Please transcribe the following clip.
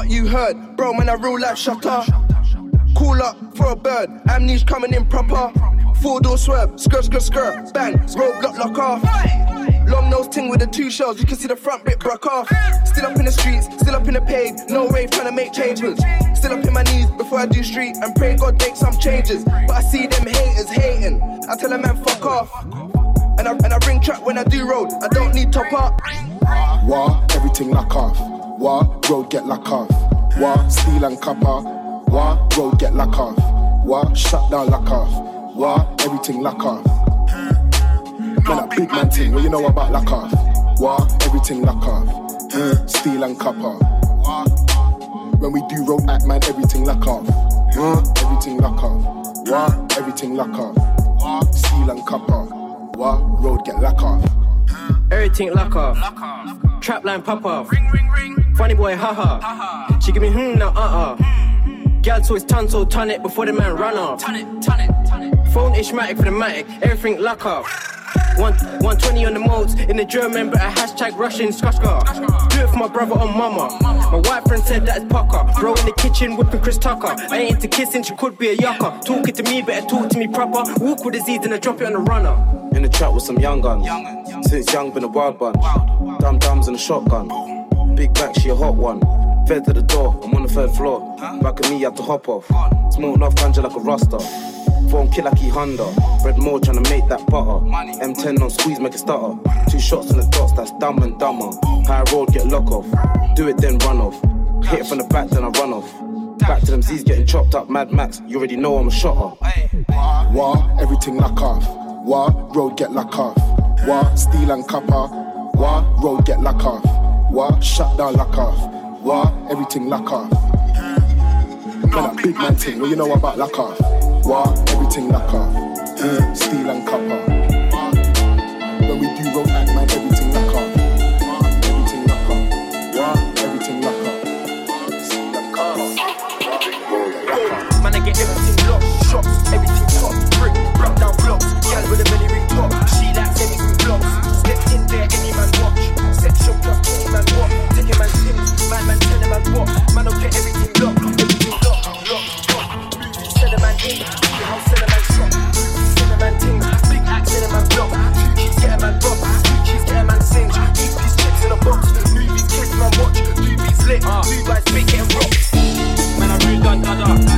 what you heard, bro. Man, I real life shutter. Cool up for a bird. Amnesia coming in proper. Four door swerve, skirt, skirt, skirt, bang, roadblock lock lock off. Long nose ting with the two shells, you can see the front bit broke off. Still up in the streets, still up in the pave, no way trying to make changes. Still up in my knees before I do street and pray God make some changes. But I see them haters hating, I tell a man fuck off. And I, and I bring track when I do road, I don't need top up. Wah, everything lock off. Wah, road get lock off. Wah, steel and copper. Wah, road get lock off. Wah, shut down lock off. What? Everything lock off. Man, a big man thing. What you know about lock off? What? Everything lock off. Mm, steel and copper. When we do road act, man, everything lock off. Mm, everything lock off. What? Everything lock off. Steel and copper. What? Road get lock off. Everything lock off. Trap line pop off. Funny boy, haha. She give me hmm now, uh uh. Gal so it's ton so ton it before the man run off. Phone ishmatic for the matic, everything lock off. One, 120 on the modes in the German, but a hashtag Russian Skashka. Do it for my brother or mama. My white friend said that is pucker. Bro in the kitchen whipping Chris Tucker. I ain't into kissing, she could be a yucker. Talking to me, better talk to me proper. Walk with disease and I drop it on the runner. In the trap with some young guns. Since young, been a wild bunch. Dum dums and a shotgun. Big back, she a hot one. Fed to the door, I'm on the third floor. Back of me, have to hop off. Smoking off ganja like a rasta. Phone kill like he Honda. Red more trying to make that butter. M10 on squeeze, make it stutter. Two shots on the dots, that's dumb and dumber. High road, get lock off. Do it, then run off. Hit it from the back, then I run off. Back to them Z's getting chopped up, Mad Max. You already know I'm a shotter. Wah, everything lock off. Wah, road get lock off. Wah, steel and copper. Wah, road get lock off. Wah, shut down lock off. Wah, everything lock off. Man, that big man thing, what you know about lock off? Wah, everything lock off. Mm, steel and copper. When we do road act, man, everything lock off. Everything lock off. Wah, everything lock off. Steel and. Man, I get everything locked, shots, everything top, brick, broke down blocks, gal with a belly ring top, she likes anything blocks, step in there, any man watch, section plus any man what, taking man man man telling man what, man don't get everything locked, everything locked, locked, locked, send a man in, the house send a man shot, send a man ting, big axe a man block, two cheese get a man rob, two cheese get a man singe, two piece chips in a box, movies kids man watch, two beats lit, ah. two guys big getting. Man, I real gun dada, old